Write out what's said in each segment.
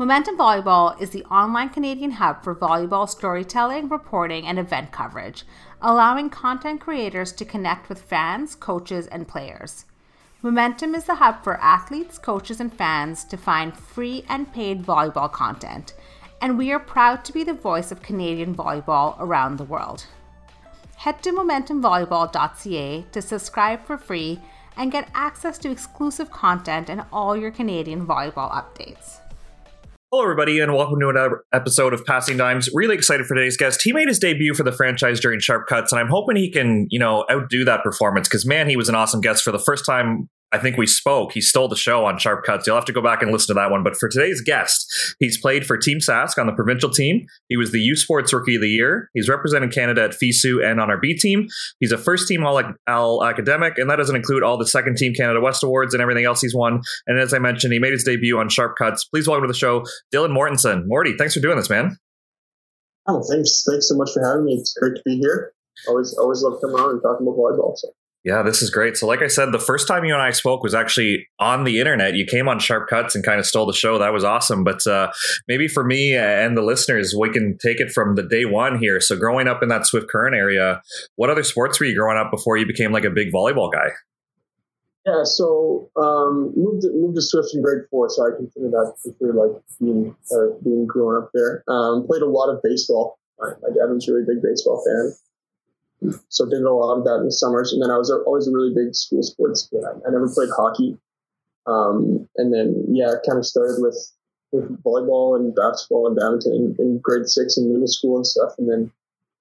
Momentum Volleyball is the online Canadian hub for volleyball storytelling, reporting, and event coverage, allowing content creators to connect with fans, coaches, and players. Momentum is the hub for athletes, coaches, and fans to find free and paid volleyball content, and we are proud to be the voice of Canadian volleyball around the world. Head to momentumvolleyball.ca to subscribe for free and get access to exclusive content and all your Canadian volleyball updates. Hello, everybody, and welcome to another episode of Passing Dimes. Really excited for today's guest. He made his debut for the franchise during Sharp Cuts, and I'm hoping he can, you know, outdo that performance because, man, he was an awesome guest for the first time I think we spoke. He stole the show on Sharp Cuts. You'll have to go back and listen to that one. But for today's guest, he's played for Team Sask on the provincial team. He was the U Sports Rookie of the Year. He's represented Canada at FISU and on our B team. He's a first team All, Academic, and that doesn't include all the second team Canada West Awards and everything else he's won. And as I mentioned, he made his debut on Sharp Cuts. Please welcome to the show, Dylan Mortensen. Morty, thanks for doing this, man. Oh, thanks. Thanks so much for having me. It's great to be here. Always, always love coming on and talking about volleyball. So. Yeah, this is great. So, like I said, the first time you and I spoke was actually on the internet. You came on Sharp Cuts and kind of stole the show. That was awesome. But uh, maybe for me and the listeners, we can take it from the day one here. So, growing up in that Swift Current area, what other sports were you growing up before you became like a big volleyball guy? Yeah, so um, moved to, moved to Swift in grade four, so I consider that for like being uh, being growing up there. Um, played a lot of baseball. My, my dad was a really big baseball fan so did a lot of that in the summers. And then I was always a really big school sports kid. I, I never played hockey. Um, and then, yeah, kind of started with, with volleyball and basketball and badminton in, in, grade six in middle school and stuff. And then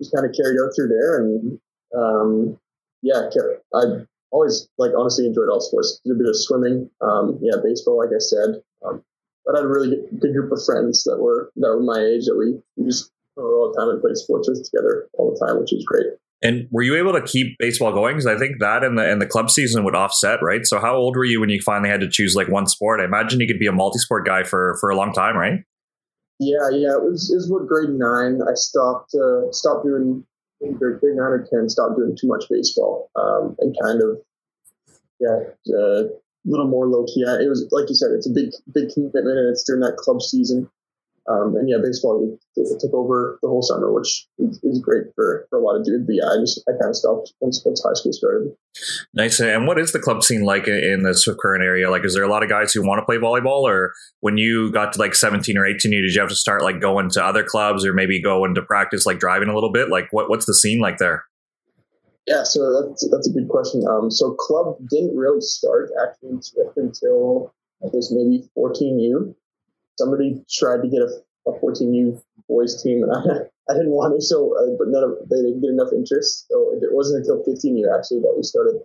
just kind of carried out through there. And, um, yeah, I always like honestly enjoyed all sports. Did a bit of swimming. Um, yeah, baseball, like I said. Um, but I had a really good, group of friends that were, that were my age that we, we just all the time and played sports together all the time, which was great. And were you able to keep baseball going? Because I think that and the and the club season would offset, right? So how old were you when you finally had to choose like one sport? I imagine you could be a multi-sport guy for for a long time, right? Yeah, yeah. It was, it was grade nine. I stopped uh, stopped doing grade, grade nine or ten. Stopped doing too much baseball um, and kind of yeah, uh, a little more low key. It was like you said, it's a big big commitment, and it's during that club season. Um, and yeah, baseball took over the whole summer, which is, great for, for a lot of dudes. But yeah, I just I kind of stopped once, once high school started. Nice. And what is the club scene like in the Swift Current area? Like, is there a lot of guys who want to play volleyball, or when you got to like seventeen or eighteen, did you have to start like going to other clubs, or maybe go into practice, like driving a little bit? Like, what what's the scene like there? Yeah, so that's that's a good question. Um, so club didn't really start actually in Swift until I guess maybe 14U somebody tried to get a, a 14U boys team, and I, I didn't want to. So, uh, but none of they didn't get enough interest. So it, wasn't until 15U actually that we started.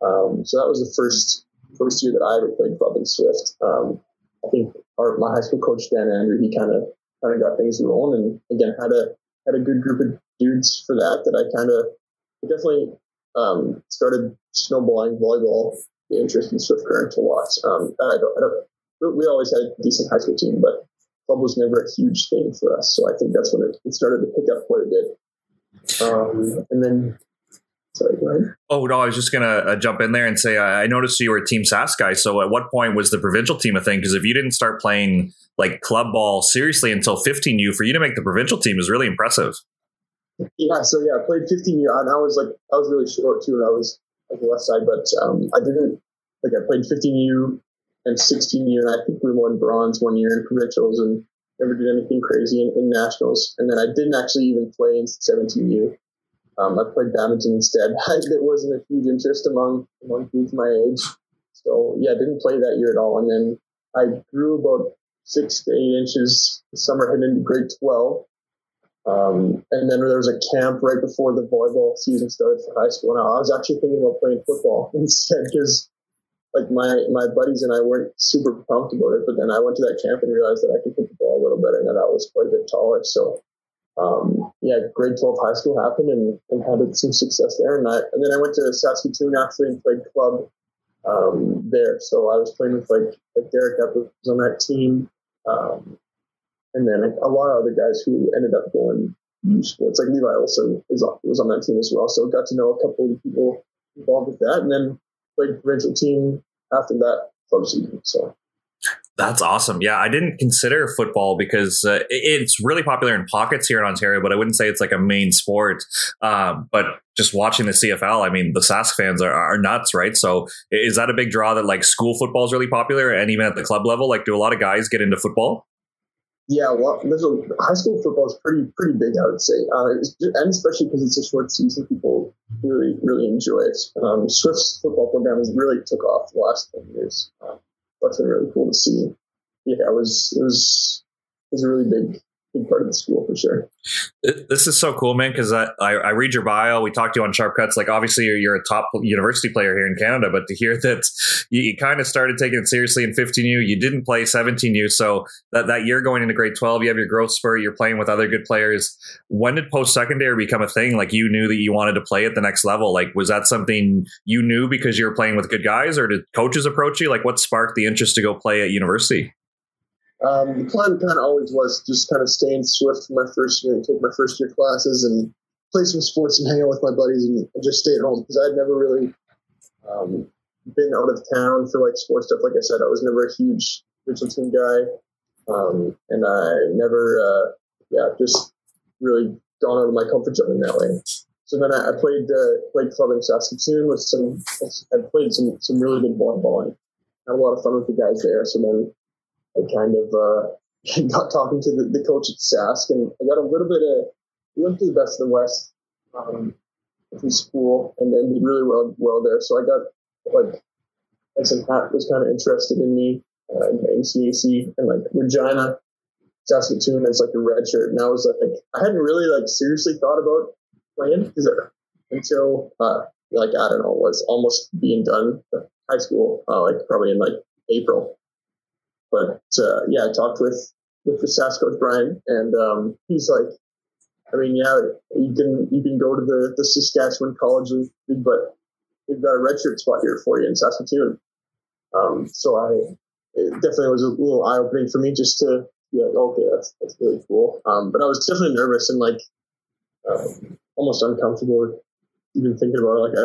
Um, so that was the first first year that I ever played club in Swift. Um, I think our my high school coach Dan Andrew he kind of kind of got things rolling, and again had a had a good group of dudes for that. That I kind of definitely um, started snowballing volleyball the interest in Swift Current a lot. Um, I don't, I don't we always had a decent high school team, but club was never a huge thing for us. So I think that's when it, it started to pick up quite a bit. Um, and then, sorry, go ahead. Oh no, I was just gonna uh, jump in there and say I, I noticed you were a Team Sask guy. So at what point was the provincial team a thing? Because if you didn't start playing like club ball seriously until 15U, for you to make the provincial team is really impressive. Yeah, so yeah, I played 15U, and I was like, I was really short too, and I was like the left side, but um, I didn't like I played 15U and 16 year, I think we won bronze one year in provincials and never did anything crazy in, in nationals. And then I didn't actually even play in 17U. Um, I played badminton instead. there wasn't a huge interest among among kids my age, so yeah, didn't play that year at all. And then I grew about six to eight inches the summer heading into grade 12. Um, and then there was a camp right before the volleyball season started for high school. And I was actually thinking about playing football instead because like my my buddies and I weren't super pumped about it, but then I went to that camp and realized that I could hit the ball a little better and that I was quite a bit taller. So um, yeah, grade twelve high school happened and, and had some success there. And I and then I went to Saskatoon actually and played club um, there. So I was playing with like like Derek Epps was on that team, um, and then a lot of other guys who ended up going U Sports. Like Levi Olson is was on that team as well. So got to know a couple of people involved with that, and then played provincial team after that club season. So That's awesome. Yeah, I didn't consider football because uh, it's really popular in pockets here in Ontario, but I wouldn't say it's like a main sport. Um, but just watching the CFL, I mean, the Sask fans are, are nuts, right? So is that a big draw that like school football is really popular, and even at the club level, like do a lot of guys get into football? Yeah, well, a, high school football is pretty pretty big, I would say, uh, and especially because it's a short season, people really really enjoy it. Um, Swift's football program has really took off the last ten years. Um, that's been really cool to see. Yeah, it was it was it was a really big big part of the school for sure. This is so cool, man. Because I, I, I read your bio. We talked to you on Sharp Cuts. Like, obviously, you're, you're a top university player here in Canada, but to hear that you, you kind of started taking it seriously in 15U, you didn't play 17U. So that that year going into grade 12, you have your growth spurt. You're playing with other good players. When did post secondary become a thing? Like, you knew that you wanted to play at the next level. Like, was that something you knew because you were playing with good guys, or did coaches approach you? Like, what sparked the interest to go play at university? Um, the plan kind of always was just kind of stay in Swift for my first year and take my first year classes and play some sports and hang out with my buddies and, and just stay at home because I'd never really um, been out of town for like sports stuff. Like I said, I was never a huge digital team guy, um, and I never, uh, yeah, just really gone out of my comfort zone in that way. So then I, I played uh, played club in Saskatoon with some. I played some some really good volleyball and had a lot of fun with the guys there. So then I kind of uh, got talking to the, the, coach at Sask, and I got a little bit of. We went to the best of the West um, through school, and then did really well well there. So I got like Medicine Hat was kind of interested in me uh, in ACAC and like Regina, Saskatoon as like a red shirt, and I was like, I hadn't really like seriously thought about playing because until uh, like I don't know was almost being done high school, uh, like probably in like April. But uh, yeah, I talked with with the Sask coach Brian, and um, he's like, I mean, yeah, you can you can go to the the Saskatchewan College League, but we've got a redshirt spot here for you in Saskatoon. Um, so I it definitely was a little eye opening for me just to be like, okay, that's that's really cool. Um, but I was definitely nervous and like um, almost uncomfortable even thinking about it. Like I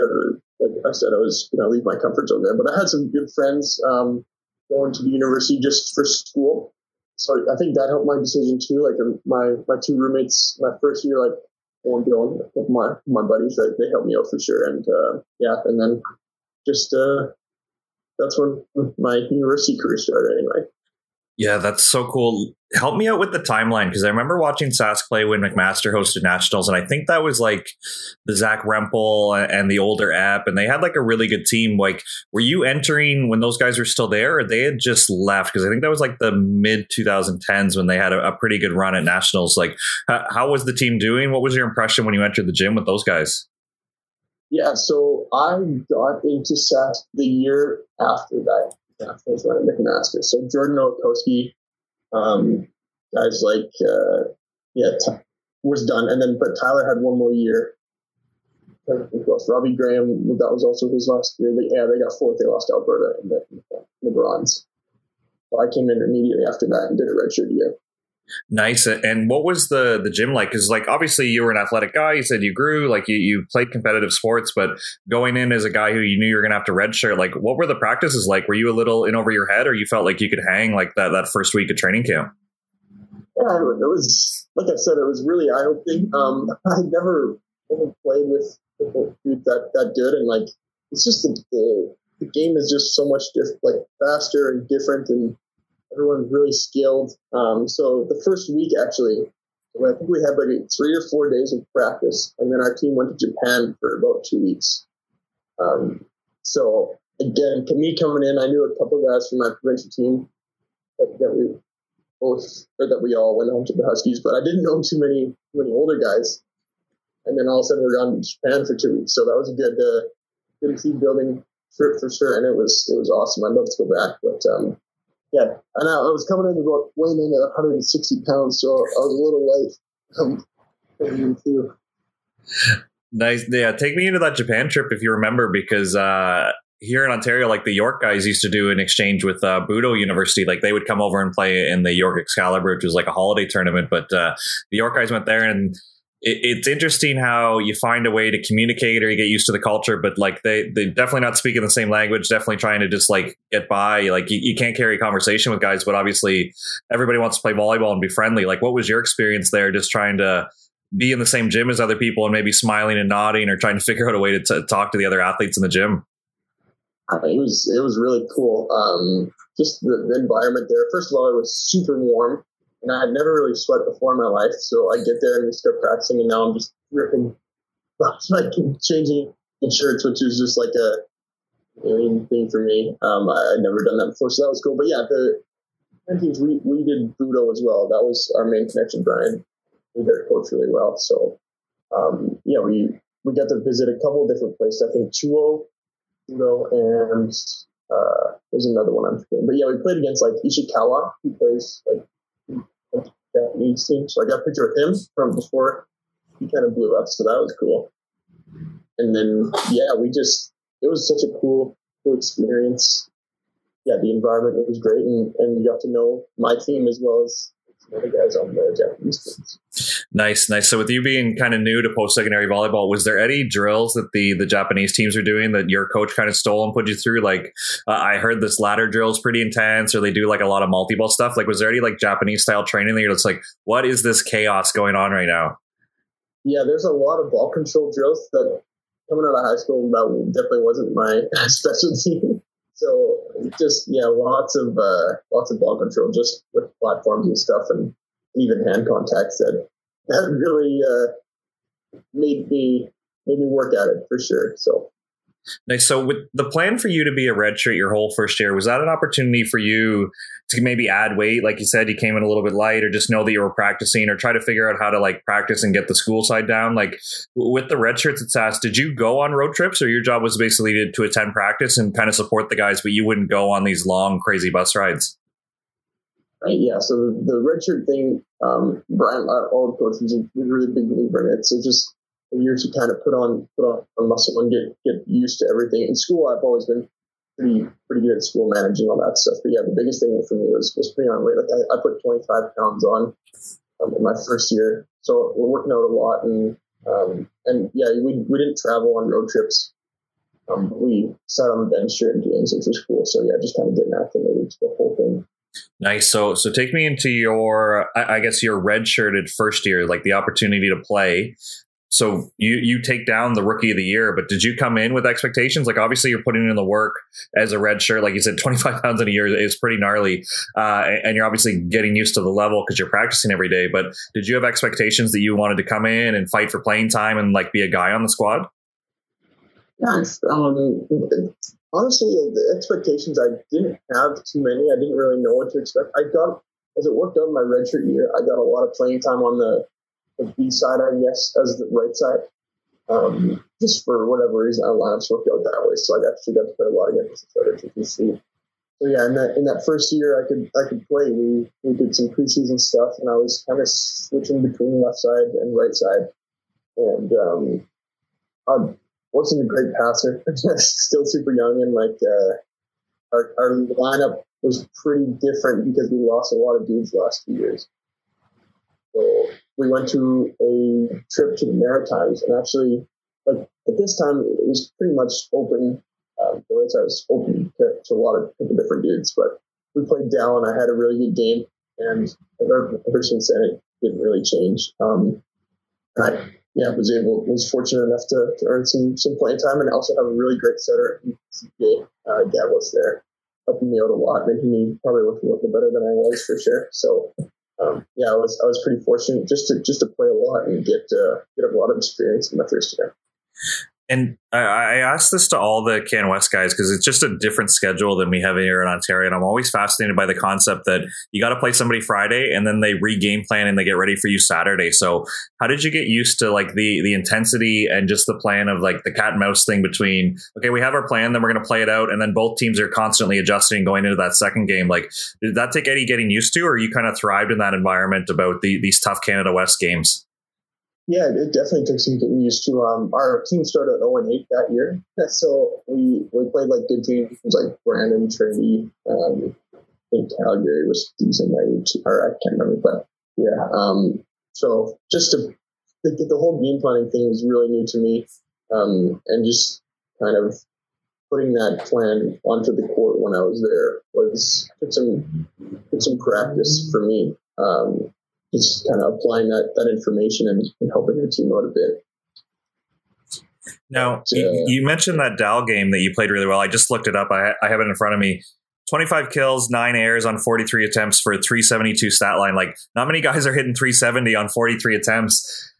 like I said, I was gonna leave my comfort zone there, but I had some good friends. Um, going to the university just for school. So I think that helped my decision too. Like um, my my two roommates, my first year, like Dylan, with my my buddies, like, they helped me out for sure. And uh, yeah, and then just uh, that's when my university career started. Anyway. Yeah, that's so cool. Help me out with the timeline because I remember watching Sask play when McMaster hosted nationals, and I think that was like the Zach Rempel uh, and the older app, and they had like a really good team. Like, were you entering when those guys were still there, or they had just left? Because I think that was like the mid 2010s when they had a, a pretty good run at nationals. Like, how, how was the team doing? What was your impression when you entered the gym with those guys? Yeah, so I got into Sask the year after that yeah, things like McMaster. So Jordan Okoski, um, guys like uh, yeah, t- was done, and then but Tyler had one more year. Robbie Graham, that was also his last year. They, yeah, they got fourth. They lost Alberta in the, in the bronze. So I came in immediately after that and did a redshirt year. Nice. And what was the the gym like? Because like obviously you were an athletic guy. You said you grew, like you, you played competitive sports, but going in as a guy who you knew you were gonna have to redshirt, like what were the practices like? Were you a little in over your head, or you felt like you could hang like that that first week of training camp? Yeah, it was like I said, it was really eye opening. Um, I never never played with people that that good, and like it's just the, the the game is just so much different, like faster and different and everyone's really skilled. Um, so the first week, actually, I think we had like three or four days of practice, and then our team went to Japan for about two weeks. Um, so again, to me coming in, I knew a couple guys from my provincial team that, that, we both or that we all went home to the Huskies, but I didn't know too many too many older guys. And then all of a sudden we are gone to Japan for two weeks, so that was a good uh, good team building trip for sure, and it was it was awesome. I'd love to go back, but um, yeah, and I, I was coming in about weighing in at 160 pounds, so I was a little light. Um, too. Nice. Yeah, take me into that Japan trip if you remember, because uh, here in Ontario, like the York guys used to do an exchange with uh, Budo University. Like they would come over and play in the York Excalibur, which was like a holiday tournament. But uh, the York guys went there and it, it's interesting how you find a way to communicate or you get used to the culture, but like they they definitely not speaking the same language. Definitely trying to just like get by. Like you, you can't carry a conversation with guys, but obviously everybody wants to play volleyball and be friendly. Like what was your experience there? Just trying to be in the same gym as other people and maybe smiling and nodding or trying to figure out a way to t- talk to the other athletes in the gym. It was it was really cool. Um, just the, the environment there. First of all, it was super warm and I had never really sweat before in my life. So I get there and we start practicing, and now I'm just ripping, like changing shirts, which was just like a alien thing for me. Um, I, would never done that before, so that was cool. But yeah, the teams we we did budo as well. That was our main connection. Brian we did coach really well. So um, yeah, we we got to visit a couple different places. I think Chuo, budo, and uh, there's another one I'm forgetting. But yeah, we played against like Ishikawa, who plays like Japanese team. So I got a picture of him from before he kind of blew up. So that was cool. And then, yeah, we just, it was such a cool, cool experience. Yeah, the environment was great. And, and you got to know my team as well as some guys on the Japanese teams. Nice, nice. So with you being kind of new to post secondary volleyball, was there any drills that the the Japanese teams were doing that your coach kind of stole and put you through? Like uh, I heard this ladder drill is pretty intense, or they do like a lot of multi ball stuff. Like was there any like Japanese style training that you're just like, what is this chaos going on right now? Yeah, there's a lot of ball control drills that coming out of high school that definitely wasn't my specialty. So just yeah, lots of uh, lots of ball control just with platforms and stuff, and even hand contacts that that really uh, made me made me work at it for sure. So Nice. So, with the plan for you to be a redshirt your whole first year, was that an opportunity for you to maybe add weight? Like you said, you came in a little bit light, or just know that you were practicing, or try to figure out how to like practice and get the school side down. Like with the redshirts at Sask, did you go on road trips, or your job was basically to, to attend practice and kind of support the guys, but you wouldn't go on these long, crazy bus rides? Right, yeah, so the, the redshirt thing, um, Brian, our old coach, was a really big believer in it. So just a year to kind of put on put on, on muscle and get get used to everything. In school, I've always been pretty pretty good at school managing all that stuff. But yeah, the biggest thing for me was was putting on weight. Like I, I put 25 pounds on um, in my first year, so we're working out a lot, and um, and yeah, we we didn't travel on road trips. Um, we sat on the bench during games, which was cool. So yeah, just kind of getting acclimated to the whole thing. Nice. So, so take me into your, I guess, your redshirted first year, like the opportunity to play. So you you take down the rookie of the year, but did you come in with expectations? Like obviously you're putting in the work as a red shirt, like you said, 25 pounds in a year is pretty gnarly, uh, and you're obviously getting used to the level because you're practicing every day. But did you have expectations that you wanted to come in and fight for playing time and like be a guy on the squad? Yes. Um, honestly, the expectations I didn't have too many. I didn't really know what to expect. I got as it worked out in my redshirt year, I got a lot of playing time on the, the B side, I guess, as the right side. Um, just for whatever reason, our lineups worked out that way, so I actually got to play a lot against each other. You see. So yeah, in that in that first year, I could I could play. We we did some preseason stuff, and I was kind of switching between left side and right side, and um, I wasn't a great passer. Still super young, and like uh, our, our lineup was pretty different because we lost a lot of dudes the last few years. So we went to a trip to the Maritimes, and actually, like at this time, it was pretty much open. Um, the right side was open to, to a lot of different dudes, but we played down. I had a really good game, and ever, ever since then, it didn't really change. Um, I yeah, was able was fortunate enough to, to earn some some playing time and also have a really great setter. CPA, uh, Gab was there, helping me out a lot, making me probably look a little better than I was for sure. So um, yeah, I was I was pretty fortunate just to just to play a lot and get uh, get a lot of experience in my first year. And I, I asked this to all the Can West guys because it's just a different schedule than we have here in Ontario. And I'm always fascinated by the concept that you got to play somebody Friday and then they re-game plan and they get ready for you Saturday. So how did you get used to like the the intensity and just the plan of like the cat and mouse thing between okay, we have our plan, then we're going to play it out, and then both teams are constantly adjusting going into that second game. Like, did that take any getting used to, or you kind of thrived in that environment about the, these tough Canada West games? Yeah, it definitely took some getting used to. Um, our team started at 0 and 8 that year, so we we played like good teams like Brandon, Trinity. Um, I think Calgary was decent that year, or I can't remember, but yeah. Um, so just to the, the whole game planning thing was really new to me, um, and just kind of putting that plan onto the court when I was there was took some took some practice for me. Um, just kind of applying that that information and, and helping your team out a bit. Now, you, you, mentioned that Dal game that you played really well. I just looked it up. I, I have it in front of me. 25 kills, nine errors on 43 attempts for a 372 stat line. Like, not many guys are hitting 370 on 43 attempts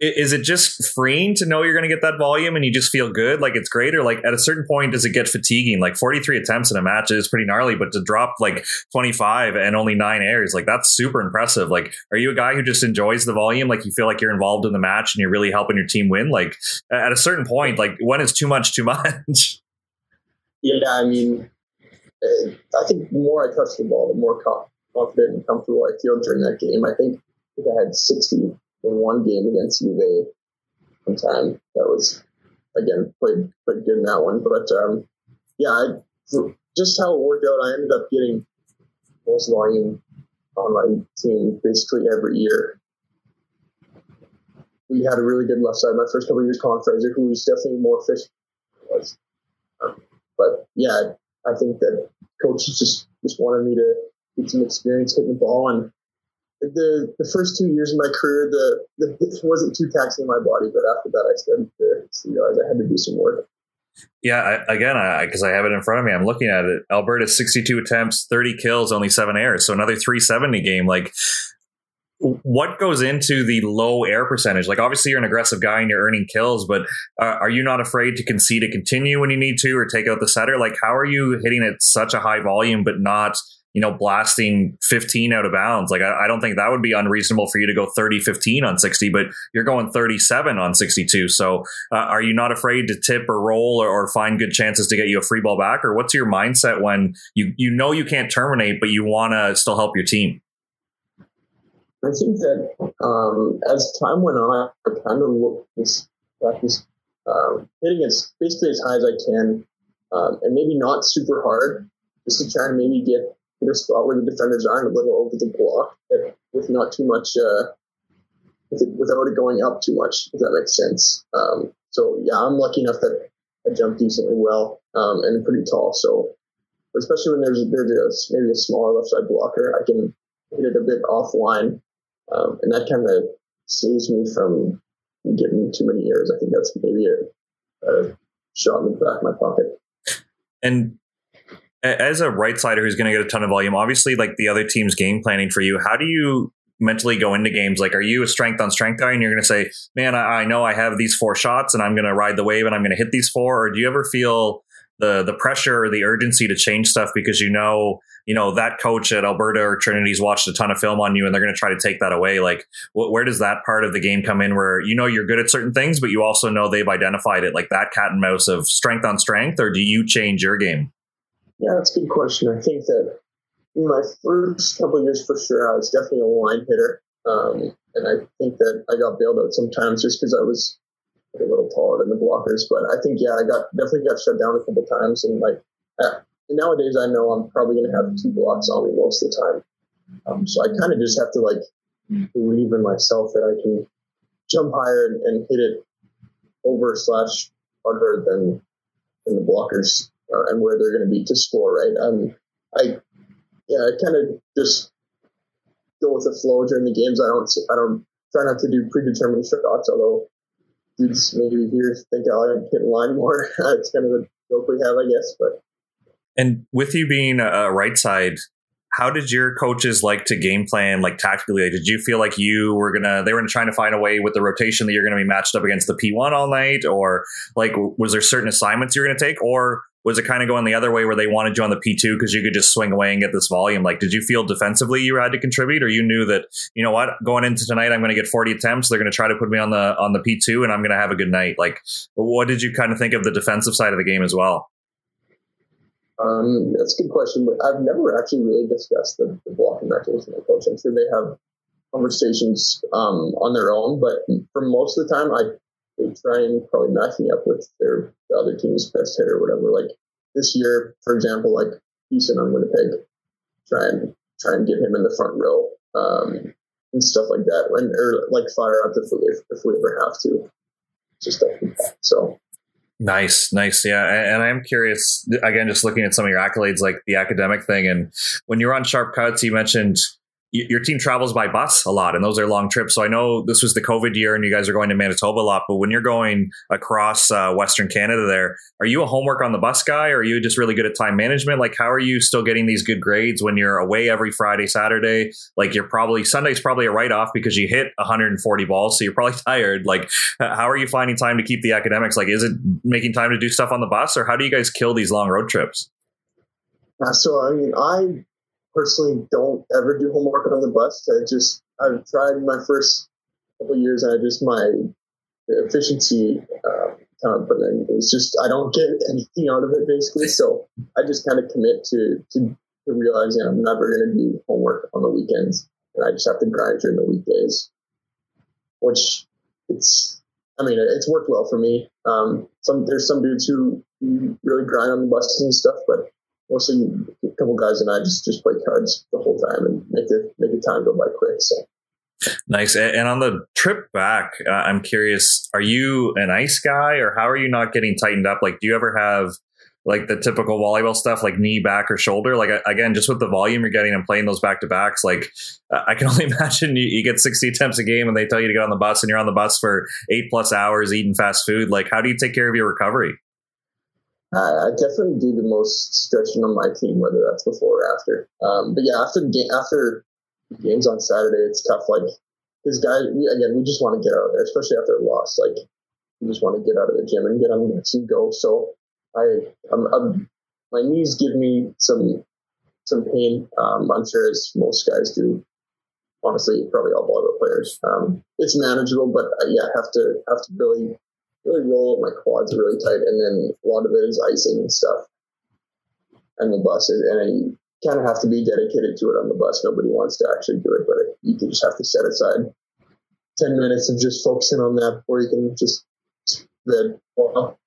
is it just freeing to know you're going to get that volume and you just feel good like it's great? Or like at a certain point does it get fatiguing? Like 43 attempts in a match is pretty gnarly but to drop like 25 and only nine errors like that's super impressive. Like are you a guy who just enjoys the volume? Like you feel like you're involved in the match and you're really helping your team win? Like at a certain point like when is too much too much? Yeah i mean eh, i think the more i touch the ball the more confident and comfortable i feel during that game. I think if i had 60 in one game against UVA one time. That was again played played good in that one. But um, yeah, I, just how it worked out, I ended up getting most volume on my team basically every year. We had a really good left side my first couple years. Colin Fraser, who was definitely more efficient was. Um, but yeah, I think that coaches just just wanted me to get some experience hitting the ball and the the first two years of my career, the, the it wasn't too taxing on my body, but after that, I started to realize I had to do some work. Yeah, I, again, I because I, I, have it in front of me, I'm looking at it. Alberta 62 attempts, 30 kills, only seven errors, so another 370 game. Like, what goes into the low error percentage? Like, obviously, you're an aggressive guy and you're earning kills, but uh, are you not afraid to concede to continue when you need to, or take out the setter? Like, how are you hitting at such a high volume but not? You know, blasting 15 out of bounds. Like, I, I, don't think that would be unreasonable for you to go 30 15 on 60, but you're going 37 on 62. So, uh, are you not afraid to tip or roll or, or, find good chances to get you a free ball back? Or what's your mindset when you, you know you can't terminate, but you want to still help your team? I think that um, as time went on, I kind of looked at this um, hitting as basically as high as I can, um, and maybe not super hard, just to try and maybe get a spot where the defenders aren't a little over the block with not too much, uh, without it going up too much, if that makes sense. Um, so yeah, I'm lucky enough that I jump decently well um, and pretty tall. So especially when there's there's a, maybe a smaller left side blocker, I can hit it a bit offline, um, and that kind of saves me from getting too many errors. I think that's maybe a, a shot in the back of my pocket. And as a right sider who's going to get a ton of volume, obviously, like the other team's game planning for you, how do you mentally go into games? Like, are you a strength on strength guy and you're going to say, man, I, I know I have these four shots and I'm going to ride the wave and I'm going to hit these four? Or do you ever feel the the pressure or the urgency to change stuff because you know you know that coach at Alberta or Trinity's watched a ton of film on you and they're going to try to take that away like wh- where does that part of the game come in where you know you're good at certain things but you also know they've identified it like that cat and mouse of strength on strength or do you change your game yeah, that's a good question. I think that in my first couple years, for sure, I was definitely a line hitter. Um, and I think that I got bailed out sometimes just because I was a little taller than the blockers. But I think, yeah, I got definitely got shut down a couple times. And like uh, nowadays, I know I'm probably going to have two blocks on me most of the time. Um, so I kind of just have to like believe in myself that I can jump higher and, and hit it over slash harder than than the blockers uh, and where they're going to be to score, right? Um, I, yeah, I kind of just go with the flow during the games. I don't, I don't try not to do predetermined shots, although dudes maybe here think I like hit line more. it's kind of a joke we have, I guess, but. And with you being a right side, how did your coaches like to game plan like tactically like, did you feel like you were gonna they were trying to find a way with the rotation that you're gonna be matched up against the p1 all night or like was there certain assignments you're gonna take or was it kind of going the other way where they wanted you on the P2 because you could just swing away and get this volume? Like, did you feel defensively you had to contribute, or you knew that you know what, going into tonight, I'm to get 40 attempts. They're to try to put me on the on the P2, and I'm to have a good night. Like, what did you kind of think of the defensive side of the game as well? Um, that's a good question, but I've never actually really discussed the, the blocking mechanism with my coach. I'm sure they have conversations um, on their own, but for most of the time, I they try and probably match me up with their the other team's best hitter or whatever. Like this year, for example, like Easton on Winnipeg, try and try and get him in the front row. Um, and stuff like that, and or like fire up if we if, we ever have to, just stuff like that. So Nice, nice. Yeah. And I'm curious, again, just looking at some of your accolades, like the academic thing. And when you're on Sharp Cuts, you mentioned your team travels by bus a lot and those are long trips. So i know this was the covid year and you guys are going to manitoba a lot but when you're going across uh, western canada there are you a homework on the bus guy or are you just really good at time management? Like how are you still getting these good grades when you're away every friday saturday? Like you're probably sunday's probably a write-off because you hit 140 balls so you're probably tired. Like how are you finding time to keep the academics? Like is it making time to do stuff on the bus or how do you guys kill these long road trips? Uh, so i mean i personally don't ever do homework on the bus. I just I've tried my first couple years, and I just my efficiency uh, kind of, but then it's just I don't get anything out of it basically. So I just kind of commit to to, to realizing I'm never going to do homework on the weekends, and I just have to grind during the weekdays. Which it's I mean it's worked well for me. Um, some there's some dudes who really grind on the buses and stuff, but mostly a couple guys and I just just play cards the whole time and make the make the time go by quick. So. Nice. And on the trip back, uh, I'm curious: Are you an ice guy, or how are you not getting tightened up? Like, do you ever have like the typical volleyball stuff, like knee, back, or shoulder? Like again, just with the volume you're getting and playing those back to backs, like I can only imagine you, you, get 60 attempts a game and they tell you to get on the bus and you're on the bus for eight plus hours eating fast food. Like, how do you take care of your recovery? I, I definitely do the most stretching on my team, whether that's before or after. Um, but yeah, after after games on Saturday, it's tough. Like this guy, we, again, we just want to get out of there, especially after a loss. Like we just want to get out of the gym and get on the and go. So I, I'm, I'm, my knees give me some some pain. Um, I'm sure as most guys do. Honestly, probably all volleyball players. Um, it's manageable, but uh, yeah, have to have to really really roll up my quads really tight, and then a lot of it is icing and stuff. And the bus, and you kind of have to be dedicated to it on the bus. Nobody wants to actually do it, but you just have to set aside ten minutes of just focusing on that or you can just bed. Well,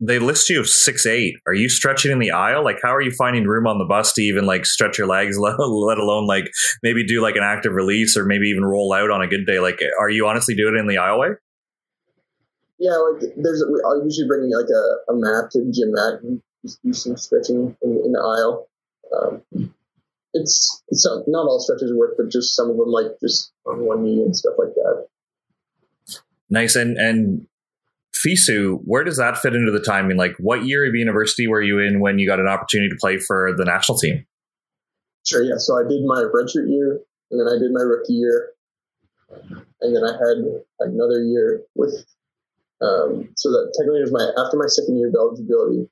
they list you of six eight. Are you stretching in the aisle? Like, how are you finding room on the bus to even like stretch your legs, let, let alone like maybe do like an active release or maybe even roll out on a good day? Like, are you honestly doing it in the aisleway? Yeah, like there's I'll usually bring like a, a mat to gym mat and just do some stretching in, in the aisle. Um, it's it's not, not all stretches work, but just some of them like just on one knee and stuff like that. Nice and and FISU, where does that fit into the timing? Like, what year of university were you in when you got an opportunity to play for the national team? Sure, yeah. So I did my redshirt year, and then I did my rookie year, and then I had another year with um, so that technically was my after my second year of eligibility.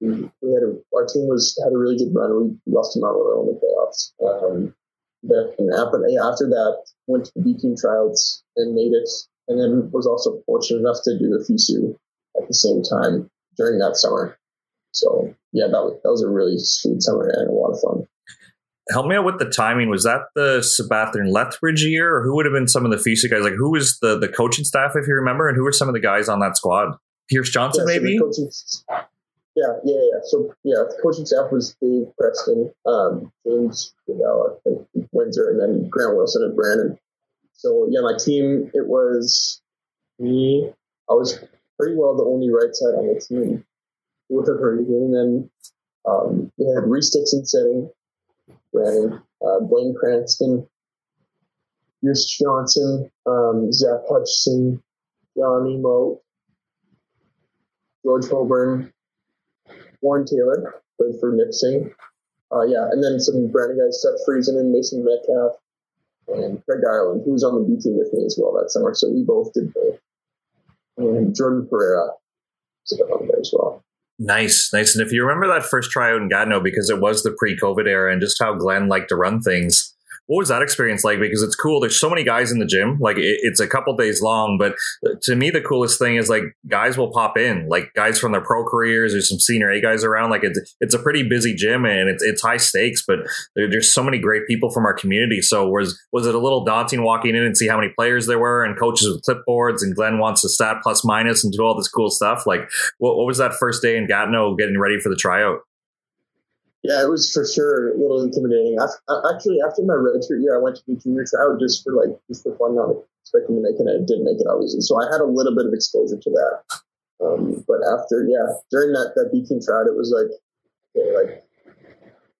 We, had a, our team was had a really good run. We lost to Mount Royal in the playoffs. Um, but after, after that, went to the B team tryouts and made it, and then was also fortunate enough to do the FISU at the same time during that summer. So yeah, that was that was a really sweet summer and a lot of fun help me out with the timing. Was that the Sabathia Lethbridge year, or who would have been some of the FISU guys? Like, who was the the coaching staff, if you remember, and who were some of the guys on that squad? Pierce Johnson, yeah, maybe. So yeah, yeah, yeah. So yeah, the coaching staff was Dave Preston, um, James Gravelle, and Windsor, and then Grant Wilson and Brandon. So yeah, my team it was me. I was pretty well the only right side on the team with a and then um, we had Reese Dixon setting, Brandon, uh, Blaine Cranston, Pierce Johnson, um, Zach Hutchison, Johnny Moat, George Holburn, Warren Taylor, played for Nipissing. Uh, yeah, and then some Brandon guys, Seth Friesen and Mason Metcalf, and Craig Ireland, who was on the B team with me as well that summer. So we both did both. And Jordan Pereira was on there as well. Nice, nice. And if you remember that first tryout in Gatineau, because it was the pre-COVID era, and just how Glenn liked to run things, what was that experience like? Because it's cool. There's so many guys in the gym. Like it, it's a couple days long, but uh, to me, the coolest thing is like guys will pop in, like guys from their pro careers. There's some senior A guys around. Like it's it's a pretty busy gym and it's it's high stakes, but there, there's so many great people from our community. So was was it a little daunting walking in and see how many players there were and coaches with clipboards and Glenn wants to stat plus minus and do all this cool stuff? Like what, what was that first day in Gatineau getting ready for the tryout? Yeah, it was for sure a little intimidating. Actually, after my redshirt year, I went to the junior tryout just for like just for fun, not expecting to make it. I didn't make it, obviously. So I had a little bit of exposure to that. Um, but after, yeah, during that that B team tryout, it was like, okay, like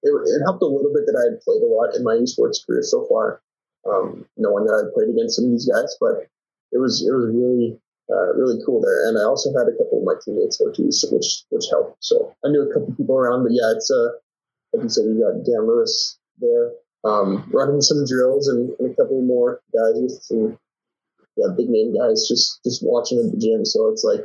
it, it, helped a little bit that I had played a lot in my U Sports career so far, um, knowing that I'd played against some of these guys. But it was it was really uh, really cool there. And I also had a couple of my teammates there too, so which which helped. So I knew a couple people around, but yeah, it's uh, like you said, you got Dan Lewis there, um, running some drills and, and, a couple more guys with some yeah, big name guys just just watching at the gym. So it's like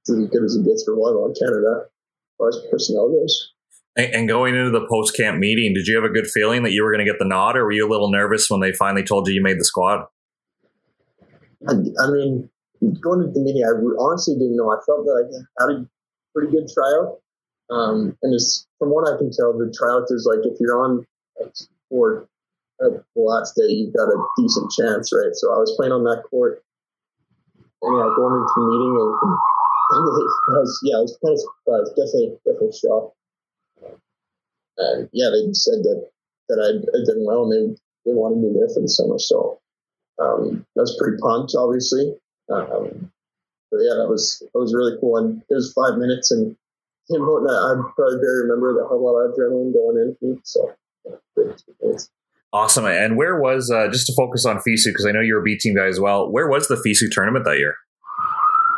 it's as good as it gets for volleyball in Canada as far as personnel goes. And, and going into the post camp meeting, did you have a good feeling that you were going to get the nod, or were you a little nervous when they finally told you you made the squad? I, I mean, going into the meeting, I honestly didn't know. I felt that I had a pretty good tryout. Um, and it's, from what I can tell, the tryout is like if you're on court at the last day, you've got a decent chance, right? So I was playing on that court, and yeah, going into the meeting, and, and I was, yeah, I was kind of surprised, definitely, definitely shocked. And yeah, they said that that I'd, I'd done well, and they they wanted me there for the summer, so um, I was pretty pumped, obviously. Um, but yeah, that was that was really cool, and it was five minutes, and him holding that, I probably barely remember that had a lot of adrenaline going into me. So, yeah, Awesome. And where was uh, just to focus on FISU because I know you're a B team guy as well. Where was the FISU tournament that year?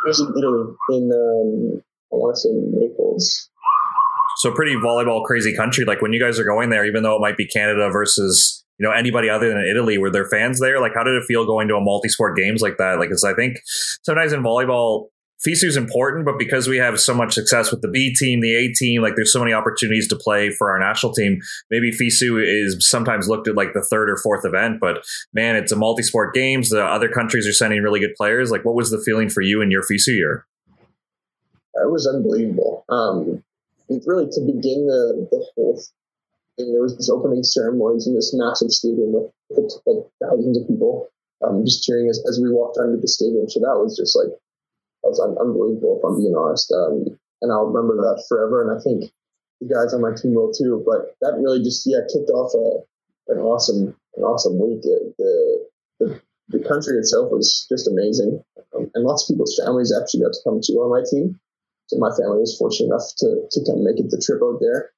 It was in Italy, in um, I want to say Naples. So pretty volleyball crazy country. Like when you guys are going there, even though it might be Canada versus you know anybody other than Italy, were there fans there? Like how did it feel going to a multi-sport games like that? Like because I think sometimes in volleyball FISU is important, but because we have so much success with the B team, the A team, like there's so many opportunities to play for our national team. Maybe FISU is sometimes looked at like the third or fourth event, but man, it's a multi-sport games. The other countries are sending really good players. Like, what was the feeling for you in your FISU year? It was unbelievable. Um, really to begin the, the whole thing, there was this opening ceremonies in this massive stadium with, with like thousands of people um, just cheering as, as we walked onto the stadium. So that was just like was un- unbelievable, if I'm being honest. Um, and I'll remember that forever. And I think the guys on my team will too. But that really just yeah kicked off a, an awesome an awesome week. The, the, the country itself was just amazing, um, and lots of people's families actually got to come too on my team. So my family was fortunate enough to to come make it the trip out there.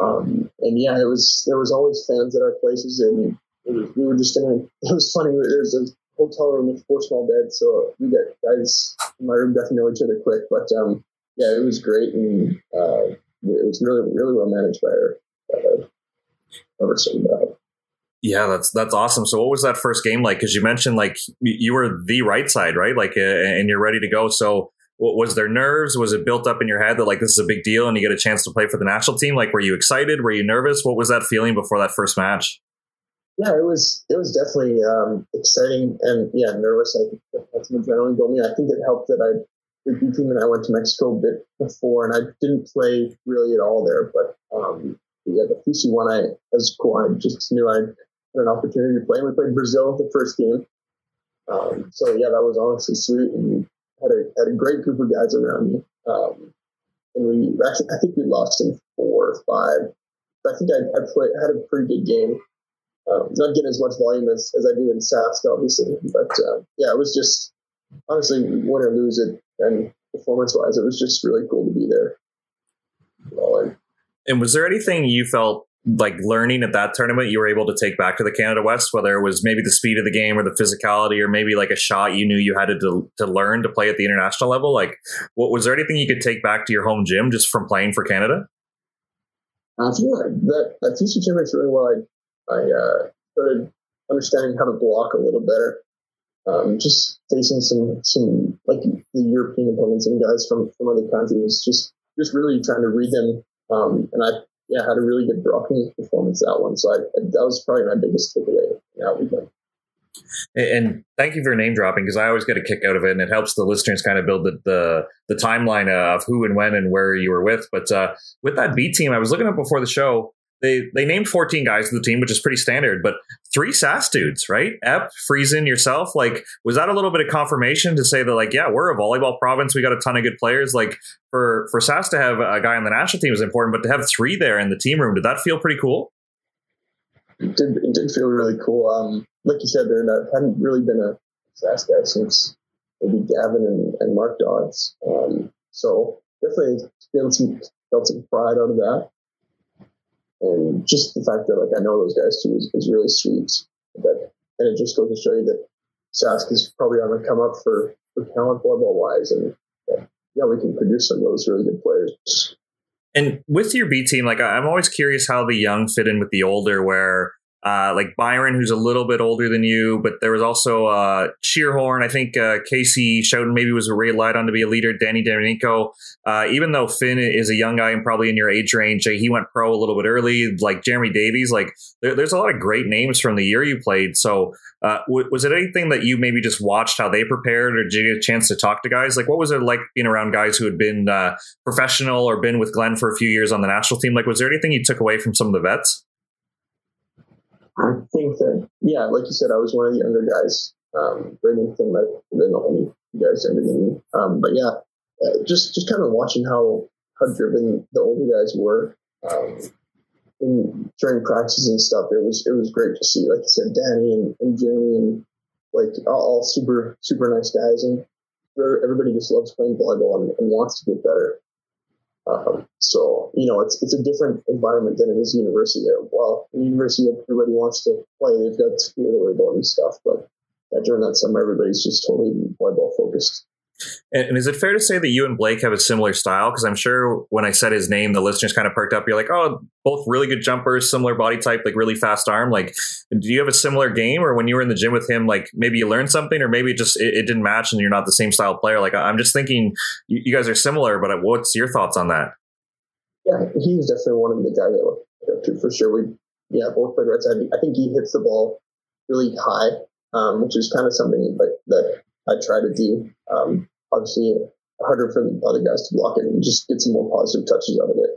Um, and yeah, it was there was always fans at our places, and we were just in. It was funny. There's hotel room with four small beds, so we got guys in my room to know each other quick. But um, yeah, it was great, and uh, it was really really well managed by our uh. Uh, yeah, that's that's awesome. So, what was that first game like? Because you mentioned like you were the right side, right? Like, uh, and you're ready to go. So, was there nerves? Was it built up in your head that like this is a big deal and you get a chance to play for the national team? Like, were you excited? Were you nervous? What was that feeling before that first match? Yeah, it was it was definitely um, exciting and yeah, nervous. I think that's adrenaline going. I think it helped that I the B team and I went to Mexico a bit before, and I didn't play really at all there. But um, yeah, the FISU one I was cool. I just knew I had an opportunity to play. We played Brazil the first game, um, so yeah, that was honestly sweet, and had a had a great group of guys around me. Um, and we actually, I think we lost in four or five. I think I, I played had a pretty good game. Um, not getting as much volume as, as I do in Sask, obviously. But uh, yeah, it was just honestly win or lose it, and performance wise, it was just really cool to be there. and was there anything you felt like learning at that tournament you were able to take back to the Canada West, whether it was maybe the speed of the game or the physicality, or maybe like a shot you knew you had to to learn to play at the international level? Like, what was there anything you could take back to your home gym just from playing for Canada? I think that that TC tournament's really well. I I uh, started understanding how to block a little better. Um, just facing some some like the European opponents and guys from from other countries, just just really trying to read them. Um, and I yeah had a really good blocking performance that one. So I, that was probably my biggest takeaway that weekend. And thank you for name dropping because I always get a kick out of it, and it helps the listeners kind of build the the, the timeline of who and when and where you were with. But uh, with that B team, I was looking up before the show they they named 14 guys to the team, which is pretty standard, but three Sask dudes, right? Ep, Friesen, yourself. Like, was that a little bit of confirmation to say that, like, yeah, we're a volleyball province. We got a ton of good players. Like, for for Sask to have a guy on the national team is important, but to have three there in the team room, did that feel pretty cool? It did, it did feel really cool. Um, like you said, there hadn't really been a Sask guy since maybe Gavin and, and Mark Dodds. Um, so definitely felt some, felt some pride out of that and just the fact that like I know those guys too is, is really sweet. That and it just goes to show you that Sask is probably on the come up for, for talent volleyball wise, and yeah, yeah, we can produce some of those really good players. And with your B team, like I'm always curious how the young fit in with the older, where uh, like Byron, who's a little bit older than you, but there was also uh, Sheerhorn. I think uh, Casey Showden maybe was relied on to be a leader. Danny Domenico, uh, even though Finn is a young guy and probably in your age range, he went pro a little bit early. Like Jeremy Davies, like there, there's a lot of great names from the year you played. So uh, w- was it anything that you maybe just watched how they prepared, or did you get a chance to talk to guys? Like what was it like being around guys who had been uh, professional or been with Glenn for a few years on the national team? Like was there anything you took away from some of the vets? I think that, yeah, like you said, I was one of the younger guys. Um, Brandon Finn might have been the only guys younger than me. Um, but yeah, uh, just just kind of watching how how driven the older guys were um, in, during practices and stuff. It was it was great to see. Like you said, Danny and, and Jeremy and like all, all super super nice guys, and everybody just loves playing volleyball and, and wants to get better. Um, so you know, it's it's a different environment than it is university. there. Well, university, everybody wants to play. They've got to worry about and stuff, but during that summer, everybody's just totally volleyball focused. And, is it fair to say that you and Blake have a similar style? Because I'm sure when I said his name, the listeners kind of perked up. You're like, oh, both really good jumpers, similar body type, like really fast arm. Like, do you have a similar game, or when you were in the gym with him, like maybe you learned something, or maybe it just it, it didn't match, and you're not the same style player? Like, I'm just thinking you, you, guys are similar, but what's your thoughts on that? Yeah, he's definitely one of the guys I look up to for sure. We yeah both played right side. I think he hits the ball really high, um, which is kind of something like that I try to do. Um, obviously harder for the other guys to block it and just get some more positive touches out of it.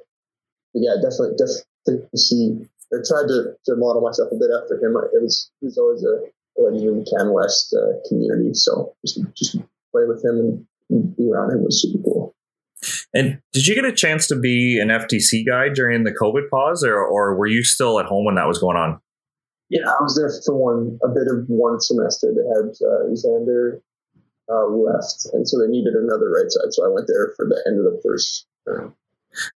But yeah, definitely, definitely see. I tried to, to model myself a bit after him. It was he was always a legend in Can West uh, community, so just just play with him and be around him was super cool. And did you get a chance to be an FTC guy during the COVID pause, or or were you still at home when that was going on? Yeah, I was there for one a bit of one semester. They had uh, Xander uh, left, and so they needed another right side. So I went there for the end of the first term.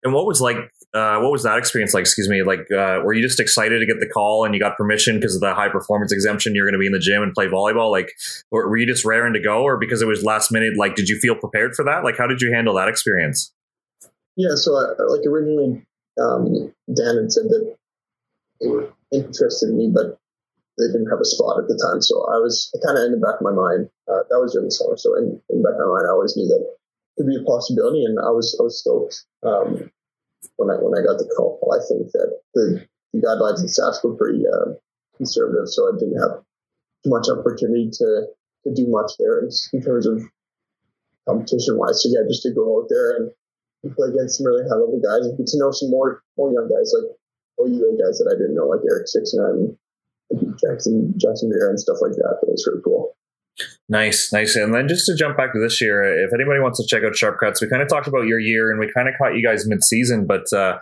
And what was like? Uh, what was that experience like? Excuse me. Like, uh, were you just excited to get the call and you got permission because of the high performance exemption? You're going to be in the gym and play volleyball. Like, or were you just raring to go, or because it was last minute? Like, did you feel prepared for that? Like, how did you handle that experience? Yeah. So, I, like originally, um, Dan had said that they were interested in me, but they didn't have a spot at the time. So I was kind of in the back of my mind. Uh, that was during the summer. So in, in the back of my mind, I always knew that it could be a possibility, and I was I was stoked um, when I when I got the call. I think that the, the guidelines in Sask were pretty uh, conservative, so I didn't have much opportunity to to do much there in, terms of competition wise. So yeah, just to go out there and play against some really high level guys and get to know some more more young guys like OUA guys that I didn't know, like Eric Six and Jackson, Jackson Beer and stuff like that. That was really cool. Nice, nice. And then just to jump back to this year, if anybody wants to check out Sharp Cuts, we kind of talked about your year and we kind of caught you guys mid season, but uh,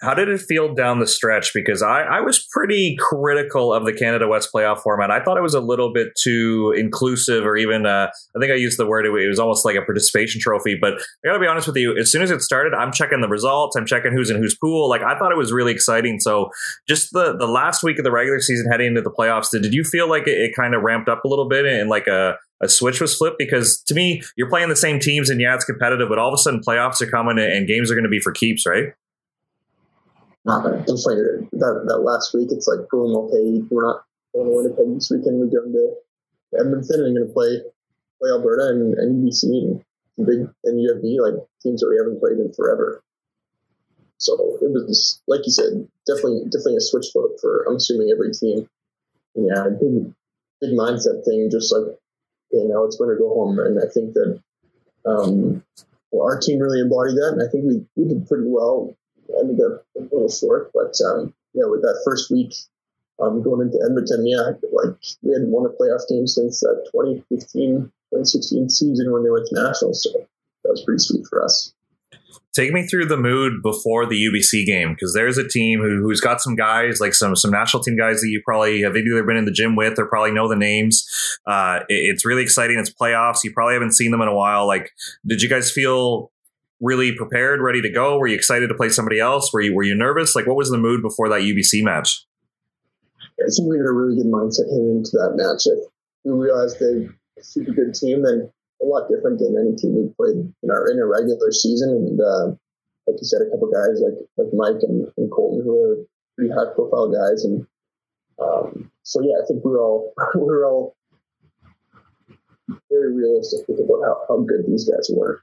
how did it feel down the stretch? Because I, I was pretty critical of the Canada West playoff format. I thought it was a little bit too inclusive, or even uh, I think I used the word it was almost like a participation trophy. But I got to be honest with you, as soon as it started, I'm checking the results. I'm checking who's in whose pool. Like I thought it was really exciting. So just the the last week of the regular season heading into the playoffs, did, did you feel like it, it kind of ramped up a little bit and like a a switch was flipped because to me, you're playing the same teams and yeah, it's competitive, but all of a sudden playoffs are coming and games are going to be for keeps, right? Not that that, that last week. It's like boom, okay, we're not going to Winnipeg this weekend. We're going to Edmonton and going to play play Alberta and, and UBC and big and UFV like teams that we haven't played in forever. So it was like you said, definitely definitely a switch vote for I'm assuming every team. Yeah, big big mindset thing, just like you know, it's win or go home. And I think that um, well, our team really embodied that, and I think we, we did pretty well ended up a little short, but um, yeah, with that first week um, going into Edmonton, yeah, like we hadn't won a playoff game since that 2015, 2016 season when they went to nationals. So that was pretty sweet for us. Take me through the mood before the UBC game because there's a team who, who's got some guys like some some national team guys that you probably have either been in the gym with or probably know the names. Uh, it, it's really exciting. It's playoffs. You probably haven't seen them in a while. Like, did you guys feel really prepared, ready to go? Were you excited to play somebody else? Were you were you nervous? Like, what was the mood before that UBC match? I think we had a really good mindset heading into that match. We realized they're a super good team and a lot different than any team we played in our in a regular season. And uh, like you said, a couple guys like like Mike and, and Colton who are pretty high profile guys. And um, so yeah, I think we are all we are all very realistic about how, how good these guys were,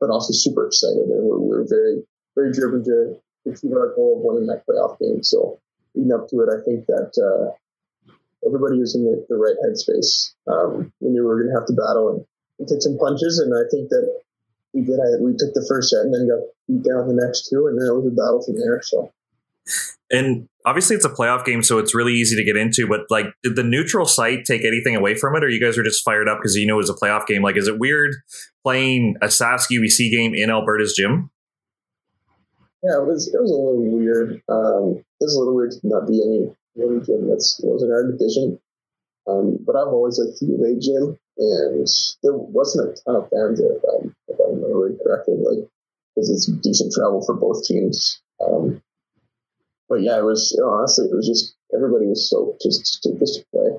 but also super excited. And we're, we're very very driven to achieve our goal of winning that playoff game. So leading up to it, I think that uh, everybody was in the, the right headspace. Um, we knew we were going to have to battle and, and, take some punches, and I think that we did. I, we took the first set and then got beat down the next two, and then it was a battle from there. So. And obviously, it's a playoff game, so it's really easy to get into. But like, did the neutral site take anything away from it, or you guys are just fired up because you know it was a playoff game? Like, is it weird playing a Sask UBC game in Alberta's gym? Yeah, it was it was a little weird. Um, it was a little weird to not be any any gym that was in our division. Um, but I've always liked the gym, and there wasn't a ton of fans there, if I remember correctly, like because it's decent travel for both teams. Um, but yeah, it was honestly, it was just everybody was so just to, just to play.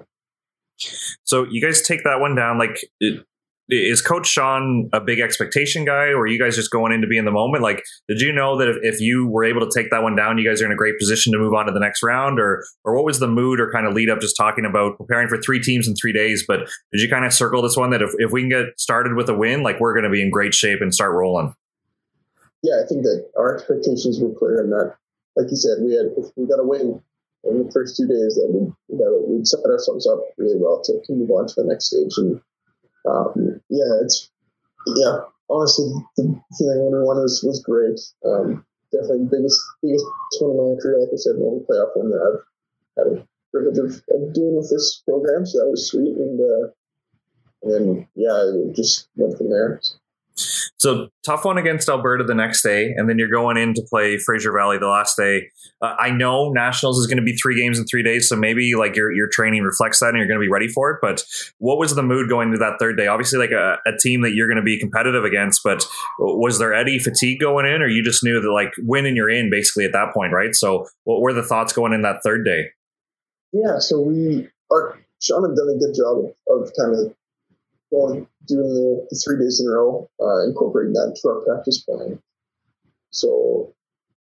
So you guys take that one down. Like, it, is Coach Sean a big expectation guy, or are you guys just going in to be in the moment? Like, did you know that if, if you were able to take that one down, you guys are in a great position to move on to the next round, or or what was the mood or kind of lead up? Just talking about preparing for three teams in three days, but did you kind of circle this one that if, if we can get started with a win, like we're going to be in great shape and start rolling? Yeah, I think that our expectations were clear, and that, like you said, we had we got a win in the first two days, that we you know we'd set ourselves up really well to, to move on to the next stage and um, yeah, it's yeah. Honestly, the feeling we won was was great. Um, definitely biggest biggest one of my career. Like I said, the only playoff one that I've had a privilege of, of doing with this program. So that was sweet, and uh, and then yeah, it just went from there. So tough one against Alberta the next day, and then you're going in to play Fraser Valley the last day. Uh, I know Nationals is going to be three games in three days, so maybe like your your training reflects that, and you're going to be ready for it. But what was the mood going to that third day? Obviously, like a, a team that you're going to be competitive against, but was there any fatigue going in, or you just knew that like winning you're in basically at that point, right? So what were the thoughts going in that third day? Yeah, so we our Sean had done a good job of, of kind of going doing the, the, three days in a row, uh, incorporating that into our practice plan. So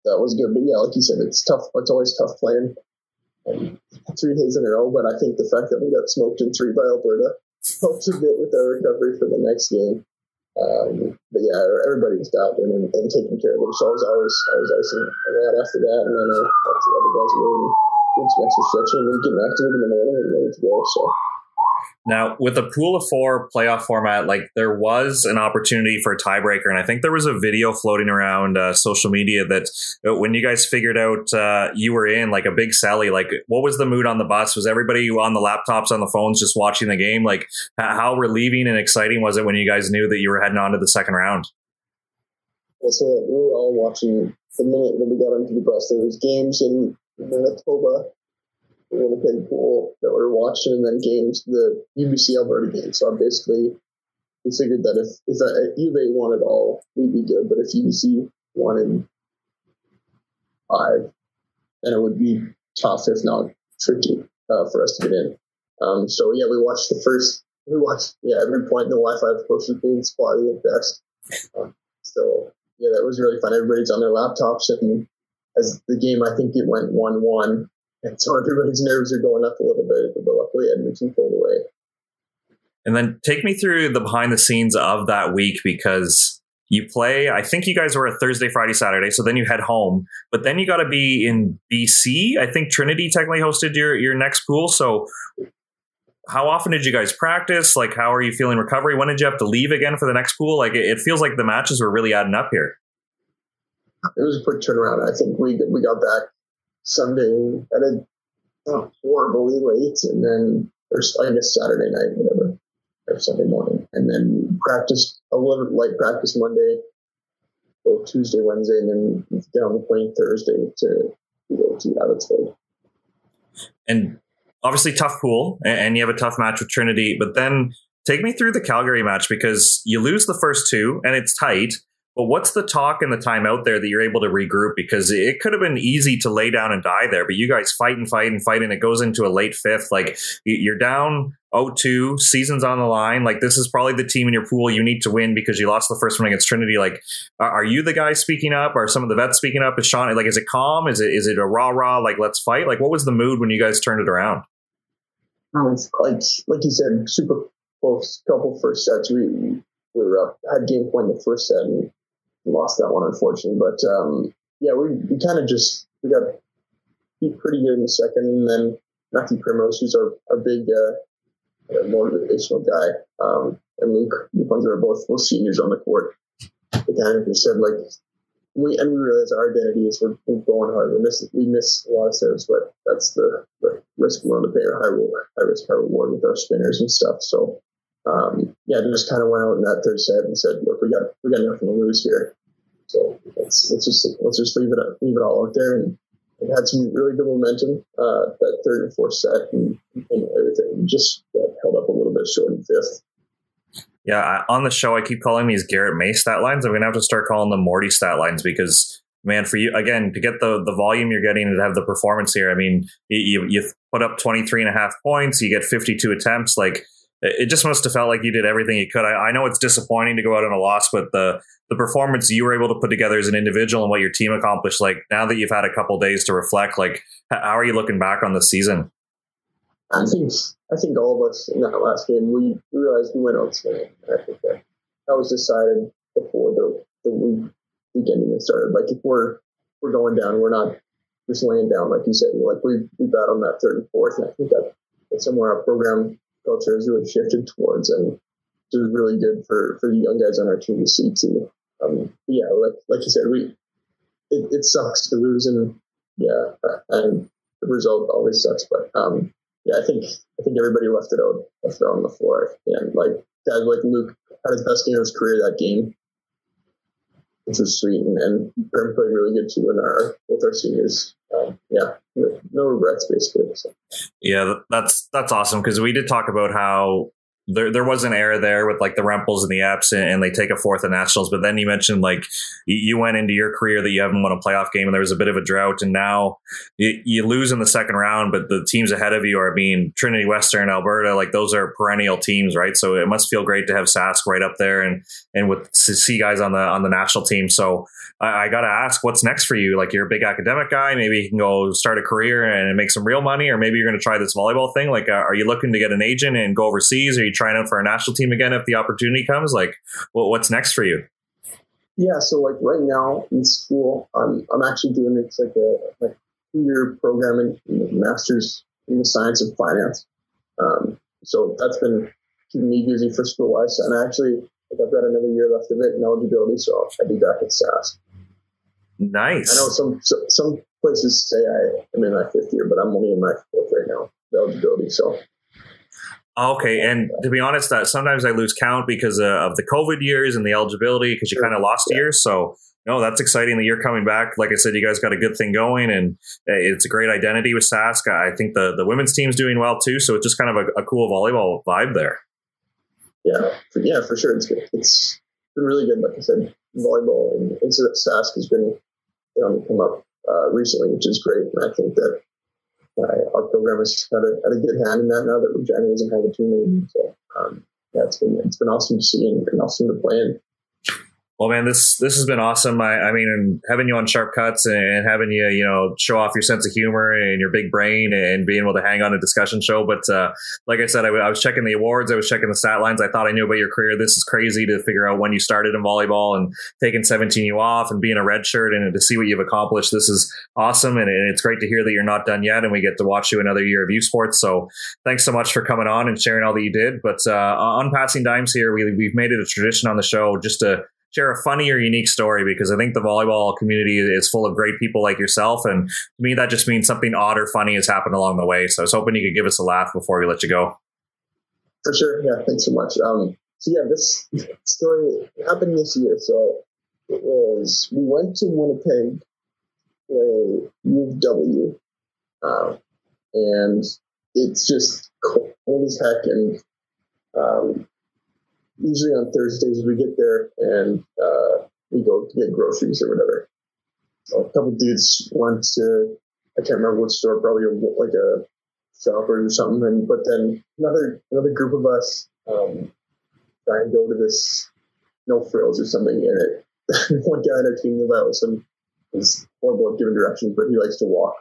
that was good. But yeah, like you said, it's tough. It's always tough playing um, three days in a row. But I think the fact that we got smoked in three by Alberta helped a bit with our recovery for the next game. Um, but yeah, everybody was and, taking care of themselves. I was I was icing a lot after that, and then lots of other guys were doing some extra stretching and getting active in the morning and ready to go. So now, with a pool of four playoff format, like there was an opportunity for a tiebreaker, and I think there was a video floating around uh, social media that uh, when you guys figured out uh, you were in, like a big Sally, like what was the mood on the bus? Was everybody on the laptops, on the phones, just watching the game? Like how relieving and exciting was it when you guys knew that you were heading on to the second round? Yeah, so we were all watching the minute that we got onto the bus. There was games in Manitoba Winnipeg pool that we are watching, and then games, the UBC Alberta game. So I basically figured that if if uh, U of A won it all, we'd be good. But if UBC won in five, then it would be tough, if not tricky, uh, for us to get in. Um, so yeah, we watched the first. We watched yeah every point in the Wi-Fi of course was being spotty at best. Um, so yeah, that was really fun. Everybody's on their laptops, and as the game, I think it went one-one and so everybody's nerves are going up a little bit, but luckily Edmonton pulled away. And then take me through the behind the scenes of that week because you play, I think you guys were a Thursday, Friday, Saturday, so then you head home, but then you got to be in BC. I think Trinity technically hosted your, your next pool. So how often did you guys practice? Like, how are you feeling recovery? When did you have to leave again for the next pool? Like, it, it feels like the matches were really adding up here. it was a quick turnaround. I think we we got back Sunday at a horribly late, and then or I guess Saturday night, whatever, or Sunday morning, and then practice a little light practice Monday, go Tuesday, Wednesday, and then get on the plane Thursday to go to Abbotsford. And obviously, tough pool, and you have a tough match with Trinity, but then take me through the Calgary match because you lose the first two, and it's tight. But what's the talk and the time out there that you're able to regroup? Because it could have been easy to lay down and die there, but you guys fight and fight and fight, and it goes into a late fifth. Like you're down 0-2, season's on the line. Like this is probably the team in your pool you need to win because you lost the first one against Trinity. Like, are you the guy speaking up? Are some of the vets speaking up? Is Sean like? Is it calm? Is it is it a rah rah? Like let's fight? Like what was the mood when you guys turned it around? It's like like you said, super close couple first sets. We we were up had game point in the first set and lost that one unfortunately. But um, yeah, we, we kind of just we got beat pretty good in the second, and then Matthew Primrose, who's our our big uh, motivational guy, um, and Luke Luke are both both seniors on the court. They kind of said like we and we realize our identity is we're, we're going hard. We miss we miss a lot of serves, but that's the, the risk we're willing to pay. Our high, high risk, high reward with our spinners and stuff. So um, yeah, just kind of went out in that third set and said, "Look, we got we got nothing to lose here. So let's let's just let's just leave it leave it all out there." And it had some really good momentum uh, that third and fourth set, and, and everything just uh, held up a little bit short in fifth. Yeah, on the show, I keep calling these Garrett May stat lines. I'm gonna have to start calling them Morty stat lines because man, for you again to get the the volume you're getting and to have the performance here. I mean, you you put up 23 and a half points, you get 52 attempts, like it just must have felt like you did everything you could. I, I, know it's disappointing to go out on a loss, but the the performance you were able to put together as an individual and what your team accomplished, like now that you've had a couple days to reflect, like how are you looking back on the season? I think I think all of us in that last game we realized we went out swinging. I think that that was decided before the the week, weekend even started. Like if we're we're going down, we're not just laying down like you said. Like we we on that third and fourth, and I think that somewhere our program culture has really shifted towards, and it was really good for for the young guys on our team to see too. Um, yeah, like like you said, we it, it sucks to lose, and yeah, and the result always sucks. But um, yeah, I think I think everybody left it out left it on the floor, and like guys like Luke had his best game of his career that game, which was sweet, and, and played really good too in our both our seniors yeah, no regrets basically. So. Yeah, that's that's awesome because we did talk about how there there was an error there with like the Rempels and the Epps, and, and, they take a fourth in nationals. But then you mentioned like you went into your career that you haven't won a playoff game, and there was a bit of a drought, and now you, you lose in the second round. But the teams ahead of you are being Trinity Western, Alberta, like those are perennial teams, right? So it must feel great to have Sask right up there, and and with to see guys on the on the national team. So I, I got to ask, what's next for you? Like, you're a big academic guy. Maybe you can go start a career and make some real money, or maybe you're going to try this volleyball thing. Like, uh, are you looking to get an agent and go overseas? Are you trying out for a national team again if the opportunity comes? Like, well, what's next for you? Yeah, so like right now in school, I'm I'm actually doing it's like a like two year program in master's in the science of finance. Um, so that's been keeping me busy for school wise, and actually like I've got another year left of it in eligibility, so I'll be back at Sask. Nice. I know some some places say I am in my fifth year, but I'm only in my fourth right now, eligibility. So. Okay, and to be honest, that sometimes I lose count because uh, of the COVID years and the eligibility because you kind of lost yeah. years. So no, that's exciting that you're coming back. Like I said, you guys got a good thing going, and uh, it's a great identity with Sask. I think the the women's team's doing well too, so it's just kind of a, a cool volleyball vibe there. Yeah, for, yeah, for sure. It's good. It's been really good. Like I said, volleyball and incident Sask has been um, come up uh, recently, which is great. And I think that uh, our program has had a, had a good hand in that now that Regina doesn't have a team. So um, yeah, it's been it's been awesome to see and, and awesome to play in. Well, man, this this has been awesome. I, I mean, having you on Sharp Cuts and having you, you know, show off your sense of humor and your big brain and being able to hang on a discussion show. But uh, like I said, I, was checking the awards, I was checking the stat lines. I thought I knew about your career. This is crazy to figure out when you started in volleyball and taking 17 you off and being a red shirt and to see what you've accomplished. This is awesome, and it's great to hear that you're not done yet, and we get to watch you another year of U Sports. So thanks so much for coming on and sharing all that you did. But uh, on passing dimes here, we, we've made it a tradition on the show just to share a funny or unique story because I think the volleyball community is full of great people like yourself. And to me, that just means something odd or funny has happened along the way. So I was hoping you could give us a laugh before we let you go. For sure. Yeah. Thanks so much. Um, so yeah, this story happened this year. So it was, we went to Winnipeg, play W, uh, and it's just cold as heck. And um, usually on Thursdays we get there and uh, we go get groceries or whatever. So a couple dudes went to I can't remember what store, probably a, like a shopper or something. And but then another another group of us um, try and go to this no frills or something. And it, one guy in our team, Lewis, is horrible at giving directions, but he likes to walk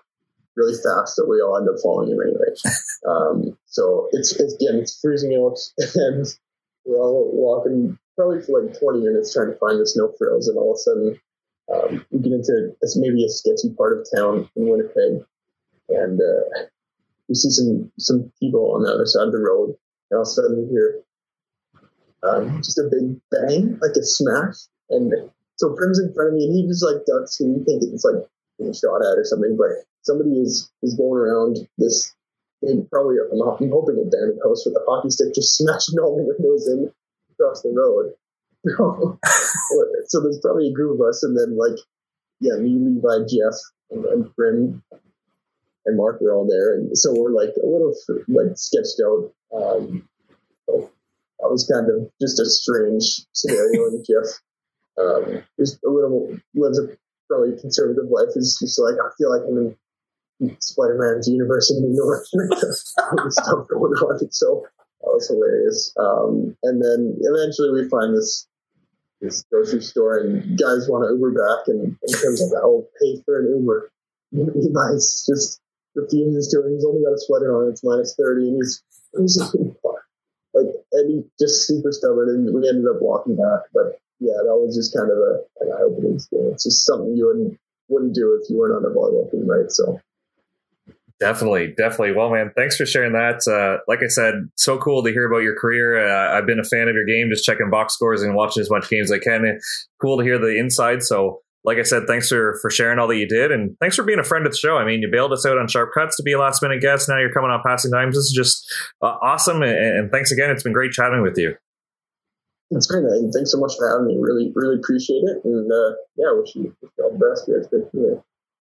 really fast, so we all end up following him anyway. Um, so it's, it's again, it's freezing out, and we're all walking probably for like 20 minutes trying to find the snow frills, and all of a sudden um, we get into this maybe a sketchy part of town in Winnipeg, and uh, we see some some people on the other side of the road, and all of a sudden we hear um, just a big bang, like a smash, and so Prim's in front of me, and he just like ducks, and you think it's like being shot at or something, but somebody is is going around this probably I'm, I'm hoping a abandoned house with a hockey stick just smashing all the windows in across the road. so there's probably a group of us, and then like yeah, me, Levi, Jeff, and, and Prim and Mark are all there, and so we're like a little like sketched out. Um, so that was kind of just a strange scenario, and Jeff um, just a little lives a probably conservative life. Is just like I feel like I'm in Spider-Man's universe in New York. stuff going on. So that was hilarious. Um, and then eventually we find this this grocery store and guys want to Uber back and in terms of I'll pay for an Uber. Levi's just refuses to. He's only got a sweater on. It's minus thirty, and he's, he's like and he just super stubborn. And we ended up walking back, but yeah, that was just kind of a, an eye-opening experience. It's just something you wouldn't wouldn't do if you weren't on a volleyball team, right? So Definitely, definitely. Well, man, thanks for sharing that. Uh, like I said, so cool to hear about your career. Uh, I've been a fan of your game, just checking box scores and watching as much games as I can. Cool to hear the inside. So, like I said, thanks for for sharing all that you did, and thanks for being a friend of the show. I mean, you bailed us out on sharp cuts to be a last minute guest. Now you're coming on passing dimes. This is just uh, awesome, and, and, thanks again. It's been great chatting with you. That's great, and thanks so much for having me. Really, really appreciate it, and uh, yeah, wish you all the best. Yeah, it's good.